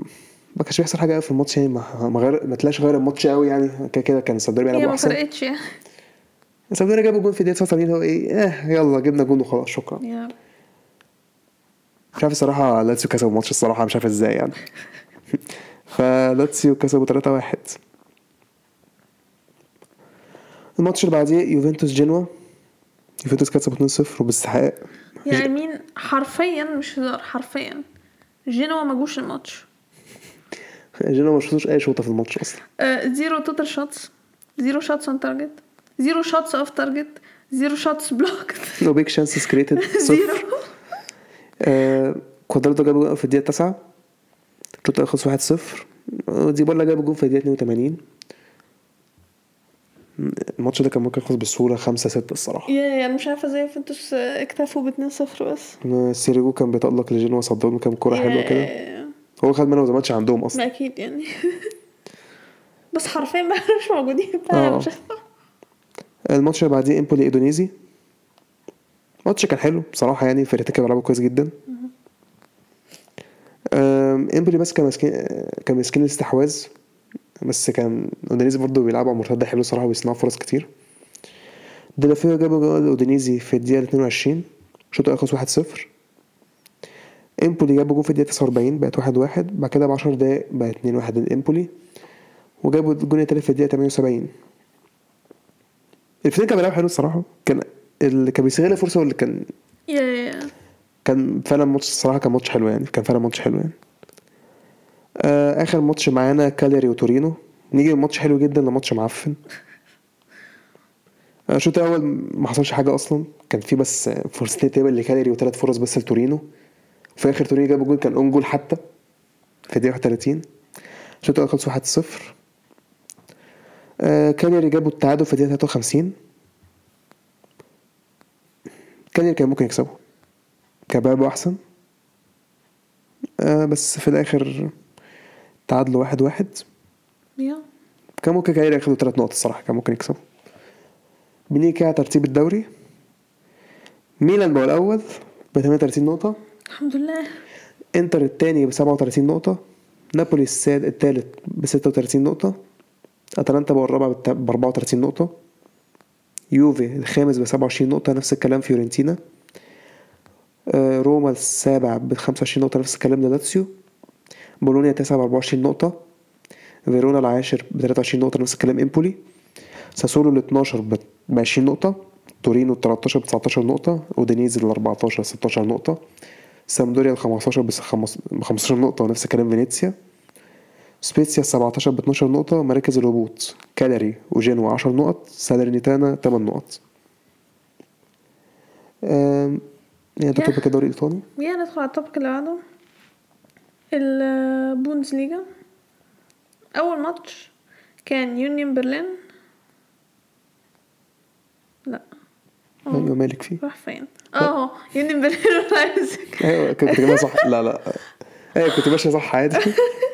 ما كانش بيحصل حاجة قوي في الماتش يعني ما ما غير ما تلاقيش غير الماتش قوي يعني كده كده كان السعوديه هي بيلعبوا ما أحسن. فرقتش. يعني السعوديه جابوا جون في الدقيقة 89 هو إيه آه يلا جبنا جون وخلاص شكرا. مش عارف الصراحة لاتسيو كسبوا الماتش الصراحة مش عارف إزاي يعني. فلاتسيو كسبوا 3 1 الماتش اللي بعديه يوفنتوس جنوا يوفنتوس كسبوا 2 0 وباستحقاق يعني مين حرفيا مش هزار حرفيا. جينوا ما جوش الماتش. جنوا ما شفتوش أي شوطة في الماتش أصلا. zero total shots zero shots on target zero shots off target zero shots blocked no big chances created zero كوادرادو جاب جول في الدقيقة 9 الشوط الأول خلص 1 0 ديبالا جاب جول في الدقيقة 82 الماتش ده كان ممكن يخلص بسهولة 5 6 الصراحة. yeah أنا مش عارفة إزاي يوفنتوس آه، اكتفوا ب 2 0 بس سيريجو كان بيتألق لجينوا صد لهم كام كورة حلوة كده. هو خد منهم ماتش عندهم أصلا. ما أكيد يعني. بس حرفيا بقى مش موجودين. مش الماتش اللي بعديه إمبولي أودينيزي. الماتش كان حلو بصراحة يعني فرقتين كانوا بيلعبوا كويس جدا. آم، إمبولي بس كان ماسكين كان ماسكين الاستحواذ بس كان أودينيزي برضه بيلعبوا على مرتدة حلو صراحة وبيصنعوا فرص كتير. ديلوفيو جابوا جول أودينيزي في الدقيقة 22 الشوط الأول خلص 1-0 إمبولي جابوا جول في الدقيقة 49 بقت 1-1 بعد كده ب 10 دقايق بقت 2-1 لامبولي وجابوا الجول التالت في الدقيقة 78 الفريق كان بيلعب حلو الصراحة كان اللي كان بيستغل الفرصه واللي كان yeah كان فعلا ماتش الصراحة كان ماتش حلو يعني كان فعلا ماتش حلو يعني. آه آخر ماتش معانا كاليري وتورينو. نيجي من ماتش حلو جدا لماتش معفن. آه، الشوط الأول ما حصلش حاجة أصلا. كان في بس فرصتين تقريبا لكاليري وثلاث فرص بس لتورينو. في آخر تورينو جاب جول كان own goal حتى في الدقيقة 31 الشوط الأول خلص 1-0 آه كاليري جابوا التعادل في الدقيقة 53 كاليري كان ممكن كان بيلعبوا أحسن. آه بس في الآخر تعادلوا واحد واحد. yeah. كان ممكن كاليري ياخدوا ثلاث نقط الصراحة كان ممكن يكسبوا. بنيجي ترتيب الدوري. ميلان بقى الأول ب 38 نقطة. الحمد لله. إنتر الثاني ب 37 نقطة. نابولي الثالث ب 36 نقطة. أتلانتا بقى الرابع ب 34 نقطة. يوفي الخامس ب 27 نقطة نفس الكلام فيورنتينا. آه، روما السابع ب 25 نقطة نفس الكلام لاتسيو بولونيا التاسع ب 24 نقطة. فيرونا العاشر ب 23 نقطة نفس الكلام إمبولي. ساسولو ال 12 ب 20 نقطة. تورينو ال 13 ب 19 نقطة. اودينيزي ال 14 16 نقطة. سامبدوريا ال 15 ب 15 نقطة ونفس الكلام فينيسيا. سبيتسيا ال 17 ب 12 نقطة مراكز الهبوط كالاري وجينوا 10 نقط سالرنيتانا 8 نقط. أم، يعني ده. topic الدوري الإيطالي؟ yeah ندخل على ال topic اللي بعده. البوندسليجا أول ماتش كان يونيون برلين. لا. أيوة مالك فيه؟ راح فين؟ آه يونيون برلين ولايبزيج أيوة كنت كده صح. لا لا. أيوة كنت ماشية صح عادي.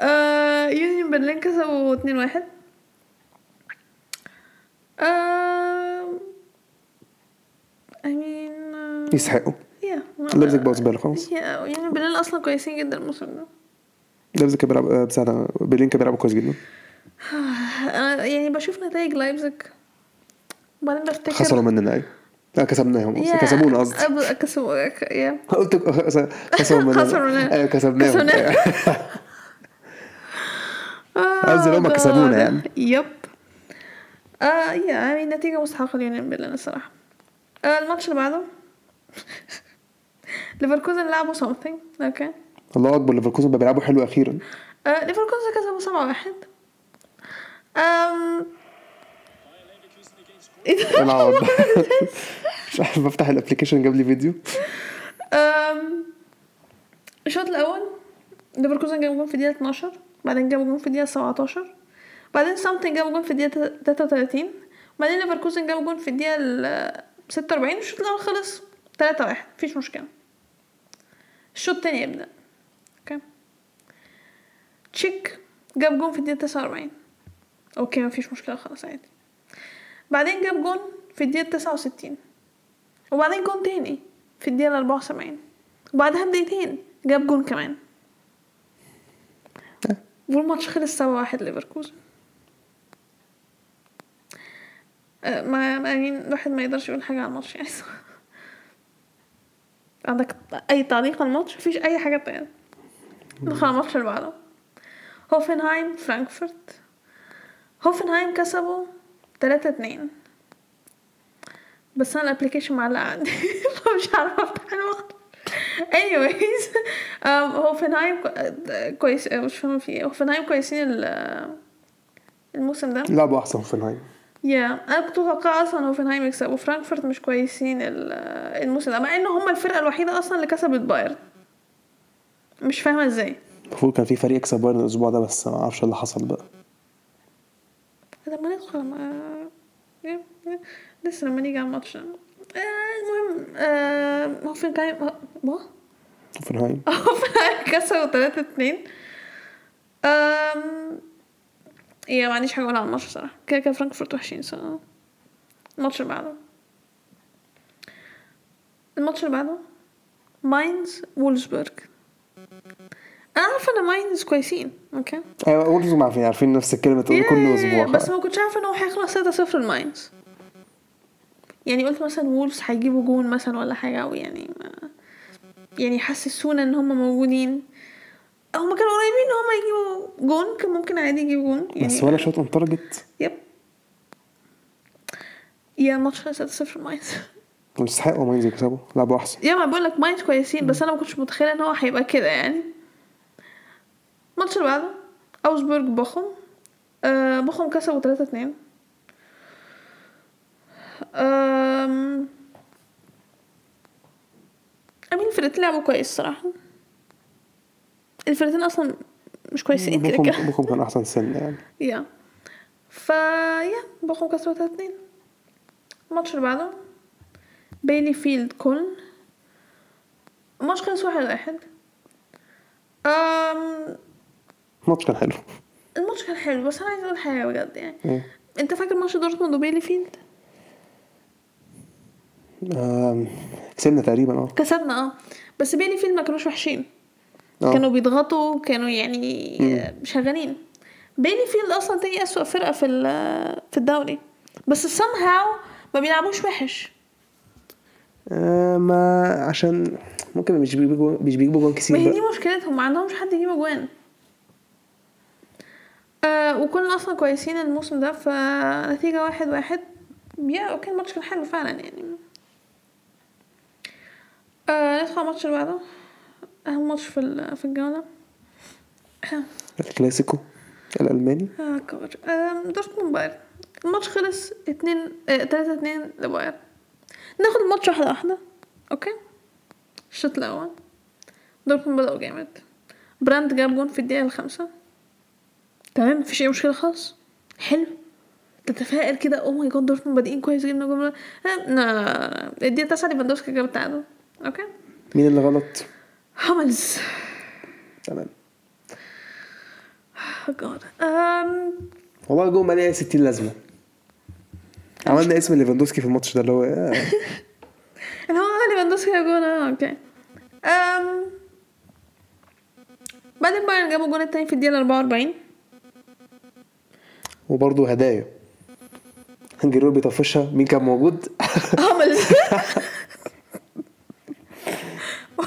آه يونيون برلين كسبوا 2 واحد. آه I mean آه، يستحقوا. yeah زبالة خلاص. yeah يونيون برلين أصلا كويسين جدا الموسم ده. لايبزيج كان بيلعب آه، بساعة برلين كان كويس جدا. أنا يعني بشوف نتائج لايبزيج وبعدين بفتكر خسروا مننا أيوة لا كسبناهم قصدي. كسبونا قصدي. كسبوا yeah. قلت خسروا مننا. أيوة كسبناهم. كسبناهم. آه قصدي اللي هما ده- كسبونا يعني. yep. آه yeah يعني نتيجة مستحقة ليونيون برلين الصراحة. آه الماتش اللي بعده. ليفركوزن لعبوا something okay الله أكبر ليفركوزن بقى بيلعبوا حلو أخيرا. آه ليفركوزن كسبوا سبعة واحد. أم. إيه ده؟ مش عارف. بفتح ال application جاب لي فيديو. الشوط الأول ليفركوزن جاب جون في الدقيقة 12 بعدين جاب جون في الدقيقة 17 بعدين something جاب جون في الدقيقة 33 بعدين ليفركوزن جاب جون في الدقيقة ال 46 الشوط الأول خلص 3 1 مفيش مشكلة. الشوط التاني يبدأ. okay. شيك جاب جون في الدقيقة 49 okay مفيش مشكلة خلاص عادي. بعدين جاب جون في الدقيقة 69 وبعدين جون تاني في الدقيقة 74 وبعدها بدقيقتين جاب جون كمان. والماتش خلص سبعة واحد ليفركوزن. أه، ما يعني الواحد ما يقدرش يقول حاجة على الماتش يعني. عندك أي تعليق على الماتش؟ مفيش أي حاجة تانية. ندخل على الماتش اللي بعده. هوفنهايم فرانكفورت. هوفنهايم كسبوا تلاتة اتنين. بس أنا ال application معلقة عندي. فمش عارفة أفتح الوقت anyways هوفنهايم كو- كويس مش فاهمة في إيه هوفنهايم كويسين ال- الموسم ده لعبوا أحسن في النهاية yeah أنا كنت متوقعة أصلا هوفنهايم يكسبوا. فرانكفورت مش كويسين ال- الموسم ده مع إن هم الفرقة الوحيدة أصلا اللي كسبت بايرن. مش فاهمة إزاي. المفروض كان في فريق يكسب بايرن الأسبوع ده بس ما أعرفش إيه اللي حصل بقى. لما ندخل ما لسه لما نيجي على الماتش. المهم آه، هوفنهايم ما هوفنهايم هوفنهايم كسبوا تلاتة اتنين أم... yeah ما عنديش حاجة أقولها على الماتش صراحة كده كده فرانكفورت وحشين صراحة الماتش اللي بعده الماتش اللي بعده ماينز وولفزبورج أنا عارفه ان ماينز كويسين okay أيوه ما عارفين عارفين نفس الكلمة تقول كل أسبوع بس ما كنتش عارفه ان هو هيخلص 6-0 لماينز يعني قلت مثلا وولفز هيجيبوا جون مثلا ولا حاجة أو يعني ما يعني حسسونا إن هم موجودين. هم كانوا قريبين إن هم يجيبوا جون كان ممكن عادي يجيبوا جون. يعني بس ولا on target yep. yeah الماتش خلص 6-0 لماينز ويستحقوا ماينز يكسبوا لعبوا أحسن. yeah ما بقول لك ماينز كويسين بس أنا ما كنتش متخيلة إن هو هيبقى كده يعني. الماتش اللي بعده أوجسبورج بوخم. آه بوخم كسبوا 3 2 أم... I mean الفرقتين لعبوا كويس صراحة. الفرقتين أصلا مش كويسين كده بوخم بوخم كان أحسن سن يعني. yeah. فا yeah بوخم كسبوا 3 2 الماتش اللي بعده بيلي فيلد كولن الماتش خلص واحد واحد. أم... الماتش كان حلو. الماتش كان حلو بس أنا عايزة أقول حاجة بجد يعني. إيه. أنت فاكر ماتش دورتموند وبيلي فيلد؟ كسبنا تقريبا آه. كسبنا آه. بس بيلي فيلد ما كانوش وحشين. آه. كانوا بيضغطوا كانوا يعني آه، شغالين. بيلي فيلد أصلا تاني أسوأ فرقة في في الدوري. بس somehow ما بيلعبوش وحش. آه، ما عشان ممكن مش بيجيبوا مش بيجيبوا ما كتير هي دي مشكلتهم ما عندهمش حد يجيب اجوان آه وكولن أصلا كويسين الموسم ده فنتيجة واحد واحد. yeah okay الماتش كان حلو فعلا يعني. آه ندخل الماتش اللي بعده. أهم ماتش في ال- في الجولة. الكلاسيكو الألماني. آه آه دورتموند بايرن. الماتش خلص اتنين آه تلاتة اتنين لبايرن. ناخد الماتش واحدة واحدة okay؟ الشوط الأول. دورتموند بدأوا جامد. براند جاب جون في الدقيقة الخامسة. تمام؟ مفيش أي مشكلة خالص. حلو. تتفائل كده. oh my God دورتموند بادئين كويس جبنا جون آه، لا لا لا. الدقيقة التاسعة ليفاندوفسكي جاب التعادل. okay. مين اللي غلط؟ هاملز تمام. God damn. والله جون ما ليه 60 لازمة. عملنا اسم لليفاندوسكي في الماتش ده اللي هو آه، اللي هو ليفاندوسكي جاب جون آه okay. أم. بعدين بايرن جابوا الجون التاني في الدقيقة 44 وبرضه هدايا. جيرو بيطفشها مين كان موجود؟ هاملز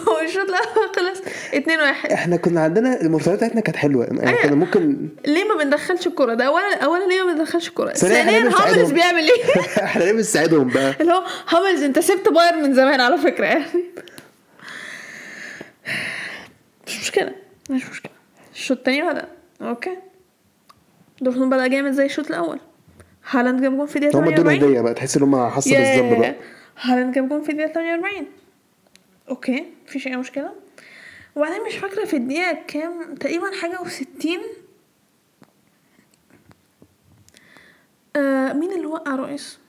والشوط الأول خلص 2 1 إحنا كنا عندنا المرتدات بتاعتنا كانت حلوة. يعني كنا ممكن ليه ما بندخلش الكرة ده اولا اولا ليه ما بندخلش الكرة ثانيا هاملز؟ بيعمل إيه؟ إحنا ليه بنساعدهم بقى؟ اللي هو هاملز أنت سبت بايرن من زمان على فكرة. يعني مش مشكلة مش مشكلة. الشوط التاني بدأ okay. دورتموند بدأ جامد زي الشوط الأول. هالاند جاب جون في الدقيقة هم ادونا 48 هديه بقى تحس إن هم حسوا بالذنب بقى. هالاند جاب جون في الدقيقة 48 okay مفيش أي مشكلة وبعدين مش فاكرة في الدقيقة كام تقريبا حاجة وستين آه مين اللي وقع رويس؟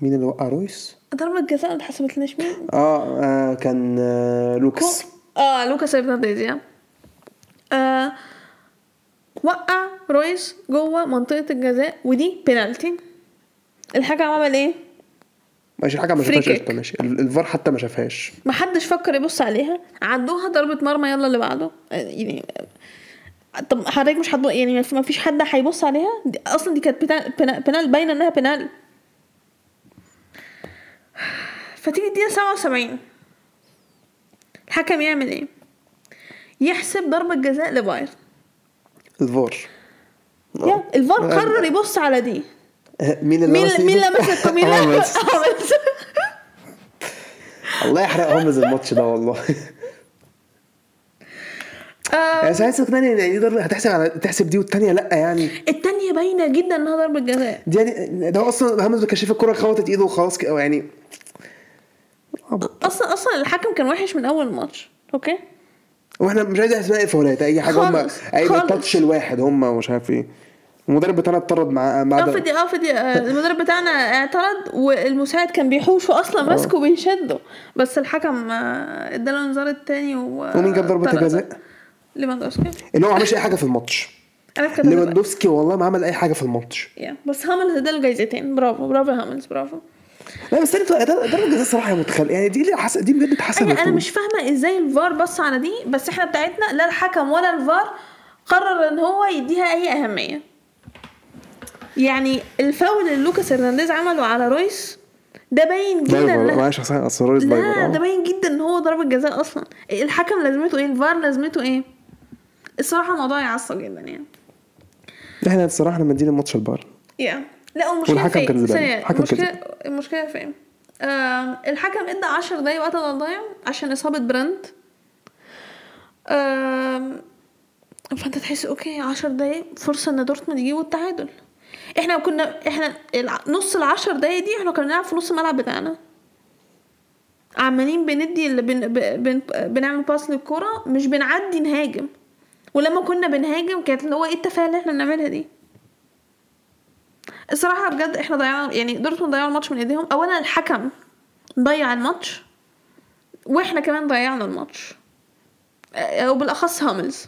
مين اللي وقع رويس؟ ضربة جزاء ما اتحسبتلناش مين؟ آه, آه كان آه لوكاس آه لوكاس هرنانديز يا آه وقع رويس جوه منطقة الجزاء ودي بينالتي الحكم عمل إيه؟ ماشي حاجة ما شافهاش. قشطة، ماشي. ال- الفار حتى ما شافهاش. محدش فكر يبص عليها. عدوها ضربة مرمى يلا اللي بعده. يعني طب حضرتك مش هتبص يعني ما فيش حد هيبص عليها؟ دي أصلا دي كانت بينال باينة إنها بينال فتيجي الدقيقة 77 الحكم يعمل إيه؟ يحسب ضربة جزاء لبايرن الفار. يا الفار. قرر يبص على دي. مين اللي مين مين؟ لمس بس. هاملز. الله يحرق هومز الماتش ده والله آه، يعني ساعات اقنعني ان دي ضربة هتحسب على تحسب دي والتانية لأ يعني التانية باينة جدا إنها ضربة جزاء دي يعني ده أصلا هاملز كشف الكرة خبطت إيده وخلاص كده يعني أصلا أصلا الحكم كان وحش من أول الماتش okay وإحنا مش عايز اسماء الفاولات أي حاجة هم أي. touch الواحد هم مش عارف إيه المدرب بتاعنا اتطرد مع مع آه ده. دي آه آه، المدرب بتاعنا اعترض والمساعد كان بيحوشه أصلا ماسكه وبيشده بس الحكم آه، اداله انذار التاني و ومين جاب ضربة. الجزاء؟ ليفاندوسكي. اللي هو ما عملش أي حاجة في الماتش. ليفاندوفسكي والله ما عمل أي حاجة في الماتش. بس هاملز اداله جايزتين. برافو برافو هاملز برافو. لا بس أنت ضربه جزاء الصراحه متخيل يعني دي اللي حس... دي بجد اتحسبت أنا أنا مش فاهمة إزاي الفار بص على دي بس إحنا بتاعتنا لا الحكم ولا الفار قرر إن هو يديها أي أهمية. يعني الفاول اللي لوكاس هرنانديز عمله على رويس ده باين جدا لا- لا بايبر ده باين جدا إن هو ضربة جزاء أصلا. الحكم لازمته إيه؟ الفار لازمته إيه؟ الصراحة الموضوع يعصب جدا يعني. إحنا الصراحة لما ادينا ماتش البار yeah. لا والمشكلة والحكم؟ كان الحكم المشكلة المشكلة فين؟ آم، الحكم ادى 10 دقايق وقت ضايع عشان إصابة براند. آم، فأنت تحس okay 10 دقايق فرصة إن دورتموند يجيبوا التعادل. إحنا كنا إحنا نص العشر دقايق دي إحنا كنا بنلعب في نص الملعب بتاعنا. عمالين بندي اللي بن بن بنعمل باس للكرة مش بنعدي نهاجم. ولما كنا بنهاجم كانت اللي هو إيه التفاهة اللي إحنا بنعملها دي؟ الصراحة بجد إحنا ضيعنا يعني دورتموند ضيعوا الماتش من ايديهم. اولا الحكم ضيع الماتش وإحنا كمان ضيعنا الماتش. وبالاخص هاملز.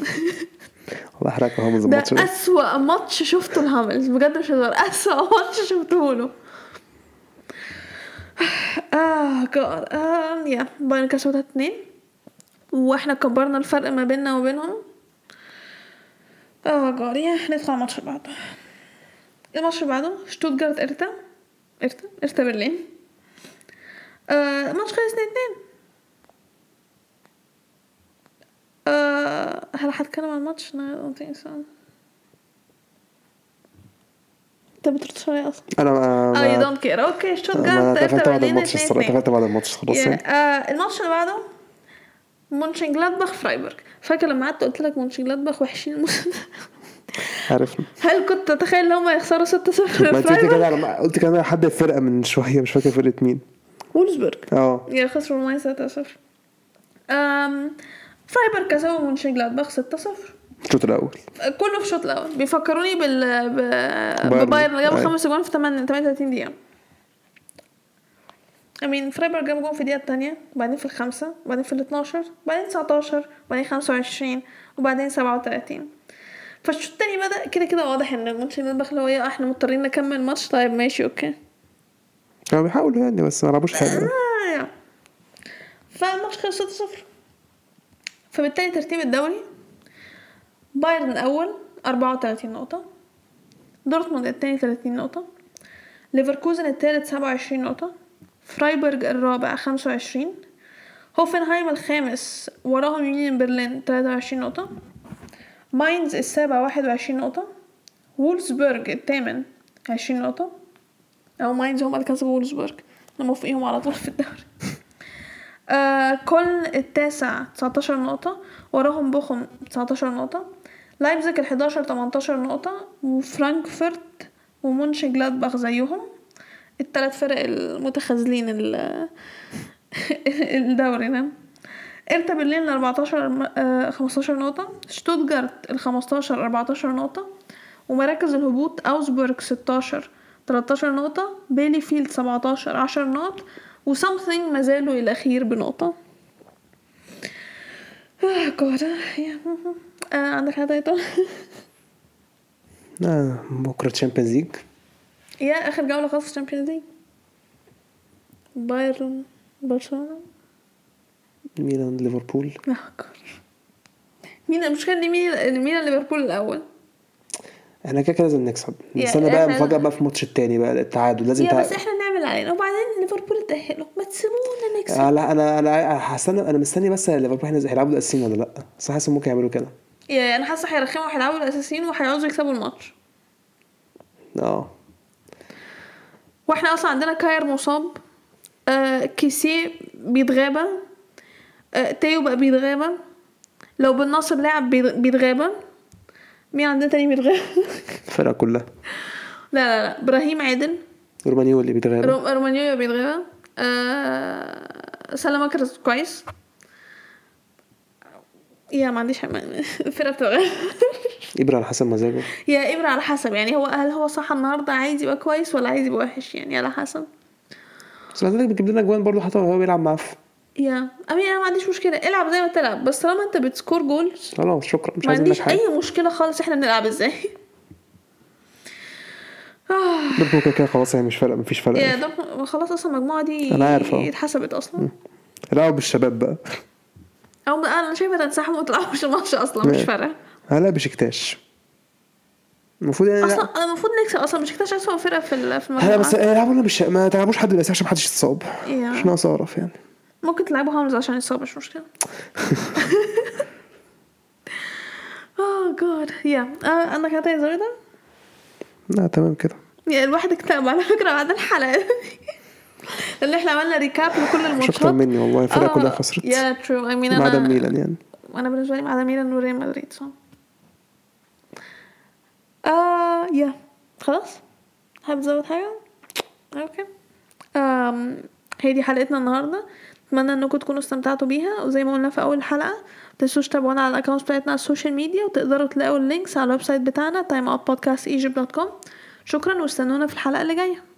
والله حركه هاملز ده الماتش ده أسوأ ماتش شفته لهاملز بجد مش هزار أسوأ ماتش شفته له oh God آه yeah بايرن كسبت تلاتة اتنين وإحنا كبرنا الفرق ما بيننا وبينهم oh God yeah ندخل على الماتش اللي بعده الماتش اللي بعده شتوتجارت هرتا هرتا هرتا برلين آه الماتش خلص اتنين اتنين آه، هل هتكلم عن الماتش؟ أنا I don't think so. أنت بتردش عليا أصلا. أنا آه you don't care okay شتوتجارت قفلت بعد الماتش الصراحة. قفلت بعد الماتش خلاص يعني آه، الماتش اللي بعده مونشن جلادباخ فرايبورغ فاكر لما قعدت قلت لك مونشن جلادباخ وحشين؟ الموسم عرفنا هل كنت تتخيل إن هم يخسروا 6 0 ما قلت كده قلت كده حد الفرقه من شوية مش فاكر فرقة مين. وولفزبرج آه. yeah خسروا 8 6 0 فرايبورغ كسبوا مونشن جلادباخ 6 0 الشوط الأول. كله في الشوط الأول. بيفكروني بال ب... بايرن. جابوا أيوة. خمس اجوان في 8 38 دقيقة. I mean فرايبورغ جاب جون في الدقيقة الثانية وبعدين في الخمسه وبعدين في ال 12 وبعدين 19 وبعدين 25 وبعدين 37 فالشوط التاني بدأ كده كده واضح إن مونشن جلادباخ اللي هو إيه آه، إحنا مضطرين نكمل ماتش. طيب ماشي okay. كانوا بيحاولوا يعني بس ما لعبوش حاجة فالماتش خلص 6 0 فبالتالي ترتيب الدوري. بايرن الأول 34 نقطة. دورتموند التاني 30 نقطة. ليفركوزن التالت 27 نقطة. فرايبورغ الرابع 25 هوفنهايم الخامس وراهم يونيون برلين 23 نقطة. ماينز السابع 21 نقطة. وولزبورغ الثامن 20 نقطة. أو ماينز هم اللي كسبوا وولزبورغ لما فوقيهم على طول في الدوري. آه كولن التاسع 19 نقطة وراهم بوخم 19 نقطة لايبزيج ال 11 18 نقطة وفرانكفورت ومونشن جلادباخ زيهم التلات فرق المتخاذلين ال- الدوري ده هيرتا برلين ال 14 آه، 15 نقطة شتوتجارت ال 15 14 نقطة ومراكز الهبوط اوزبورغ 16 13 نقطة بيلي فيلد 17 10 نقط و something ما زالوا الأخير بنقطة. آه good yeah آه عندك حاجة تانية؟ آه بكرة Champions League yeah آخر جولة خلاص ال Champions League بايرن برشلونة. ميلان ليفربول. آه مين المشكلة دي مين مين ليفربول الأول. إحنا كده كده لازم نكسب. يا نستنى بقى مفاجأة بقى في الماتش التاني بقى التعادل. لازم يا تع... بس إحنا نعمل علينا. وبعدين ليفربول اتأهلوا ما تسيبونا نكسب. آه لا أنا أنا هستنى أنا مستني بس ليفربول إحنا هيلعبوا الاساسيين ولا لأ؟ بس حاسس ممكن يعملوا كده. يا أنا حاسة هيرخموا هيلعبوا الاساسيين وهيعوزوا يكسبوا الماتش. آه. وإحنا أصلا عندنا كاير مصاب. آه كيسيه بيتغابى. آه تيو بقى بيتغابى. لو بالنصر لعب بيت- بيتغابى. مين عندنا تاني بيتغابى الفرقة كلها. لا لا لا. إبراهيم عادل. رومانيولي اللي بيتغاب روم رومانيولي بيتغابى آه سلامة كويس. yeah ما عنديش الفرقة بتتغير. إبرا على حسب مزاجه. yeah إبرا على حسب. يعني هو هل هو صح النهارده عايز يبقى كويس ولا عايز يبقى وحش؟ يعني على حسب. بس ذلك بتجيب لنا جوان برضه حتى هو بيلعب معفن yeah I mean أنا ما عنديش مشكلة. العب زي ما تلعب بس طالما أنت بت score goals خلاص شكرا. مش ما عنديش أي مشكلة خالص. إحنا بنلعب إزاي؟ آه دورتموند كده كده خلاص يعني مش فارقة مفيش فرق yeah دورتموند خلاص أصلا المجموعه دي أنا عارف،. اتحسبت أصلا. العبوا بالشباب بقى. أو أنا شايفه تنسحبوا وما تلعبوش الماتش أصلا مش. فارقة. هلا بشكتاش المفروض يعني أصلا لا أنا المفروض نكسب أصلا. مش كده اسوء فرقة في في هلا المجموعة. بس العبوا لنا بالش... ما تلعبوش حد بس عشان محدش يتصاب. ناقص اعرف يعني. ممكن تلعبوا هاملز عشان يتصاب مش مشكلة. oh good yeah عندك حاجة تانية زي ده لا تمام كده. yeah الواحد اكتئب على فكرة بعد الحلقة. دي لأن إحنا عملنا recap لكل الماتشات. أكتر مني والله الفرقة آه، كلها خسرت. yeah true I mean ما عدا أنا ميلان يعني. أنا بالنسبة لي ما عدا ميلان وريال مدريد صح آه yeah خلاص؟ حابب تزود حاجة؟ okay آم هي دي حلقتنا النهارده. أتمنى أنكم تكونوا استمتعتوا بيها. وزي ما قلنا في أول حلقة متنسوش تتابعونا على ال accounts بتاعتنا على ال social media وتقدروا تلاقوا ال links على ال website بتاعنا timeoutpodcastegypt.com شكرا واستنونا في الحلقة اللي جاية.